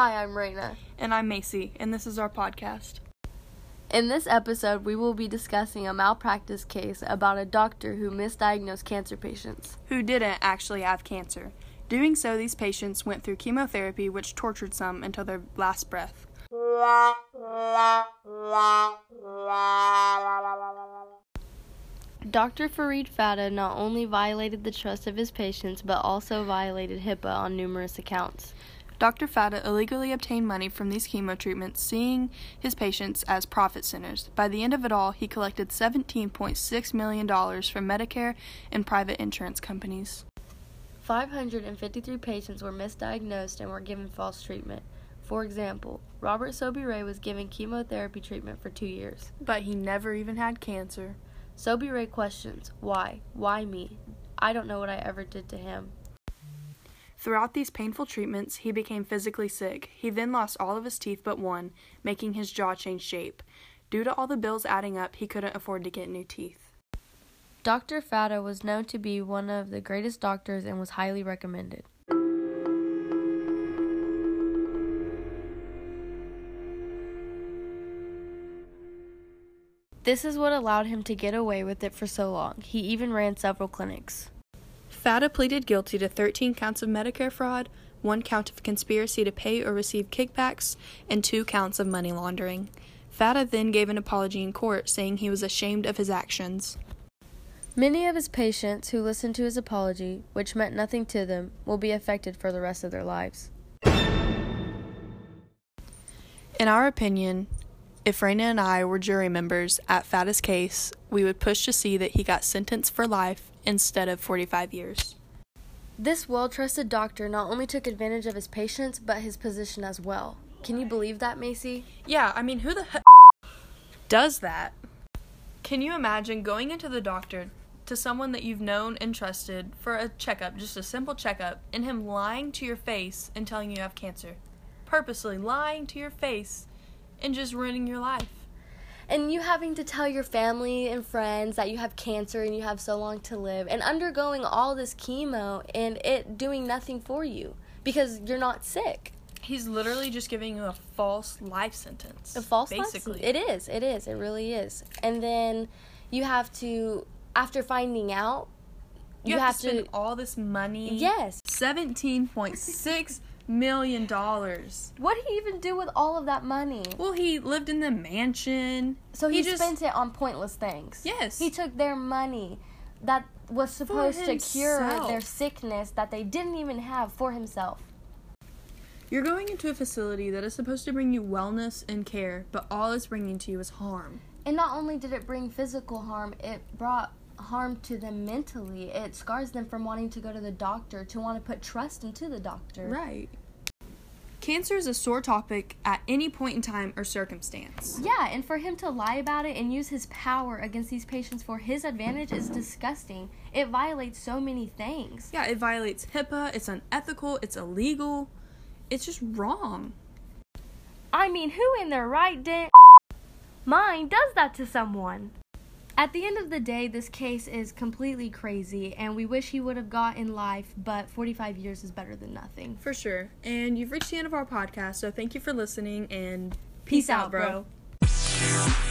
Hi, I'm Reyna. And I'm Maci, and this is our podcast. In this episode, we will be discussing a malpractice case about a doctor who misdiagnosed cancer patients. Who didn't actually have cancer. Doing so, these patients went through chemotherapy, which tortured some until their last breath. Dr. Farid Fata not only violated the trust of his patients, but also violated HIPAA on numerous accounts. Dr. Fata illegally obtained money from these chemo treatments, seeing his patients as profit centers. By the end of it all, he collected $17.6 million from Medicare and private insurance companies. 553 patients were misdiagnosed and were given false treatment. For example, Robert Sobieray was given chemotherapy treatment for two years. But he never even had cancer. Sobieray questions, Why? Why me? I don't know what I ever did to him. Throughout these painful treatments, he became physically sick. He then lost all of his teeth but one, making his jaw change shape. Due to all the bills adding up, he couldn't afford to get new teeth. Dr. Fata was known to be one of the greatest doctors and was highly recommended. This is what allowed him to get away with it for so long. He even ran several clinics. Fata pleaded guilty to 13 counts of Medicare fraud, one count of conspiracy to pay or receive kickbacks, and two counts of money laundering. Fata then gave an apology in court, saying he was ashamed of his actions. Many of his patients who listened to his apology, which meant nothing to them, will be affected for the rest of their lives. In our opinion, if Reyna and I were jury members at Fata's case, we would push to see that he got sentenced for life instead of 45 years. This well trusted doctor not only took advantage of his patients, but his position as well. Can you believe that, Maci? Yeah, I mean, who the heck does that? Can you imagine going into the doctor to someone that you've known and trusted for a checkup, just a simple checkup, and him lying to your face and telling you you have cancer? Purposely lying to your face and just ruining your life. And you having to tell your family and friends that you have cancer and you have so long to live, and undergoing all this chemo and it doing nothing for you because you're not sick. He's literally just giving you a false life sentence. A false basically. Life? It is. It is. It really is. And then you have to, after finding out, you, you have, have, to spend all this money. Yes. Seventeen point six million dollars. What did he even do with all of that money? Well, he lived in the mansion. So he, he just spent it on pointless things. Yes. He took their money that was supposed to cure their sickness that they didn't even have for himself. You're going into a facility that is supposed to bring you wellness and care, but all it's bringing to you is harm. And not only did it bring physical harm, it brought harm to them mentally. It scars them from wanting to go to the doctor, to want to put trust into the doctor. Right. Cancer is a sore topic at any point in time or circumstance. Yeah, and for him to lie about it and use his power against these patients for his advantage is disgusting. It violates so many things. Yeah, it violates HIPAA, it's unethical, it's illegal. It's just wrong. I mean, who in their right mind does that to someone? At the end of the day, this case is completely crazy, and we wish he would have got in life, but 45 years is better than nothing. For sure. And you've reached the end of our podcast, so thank you for listening, and peace, peace out, bro. bro.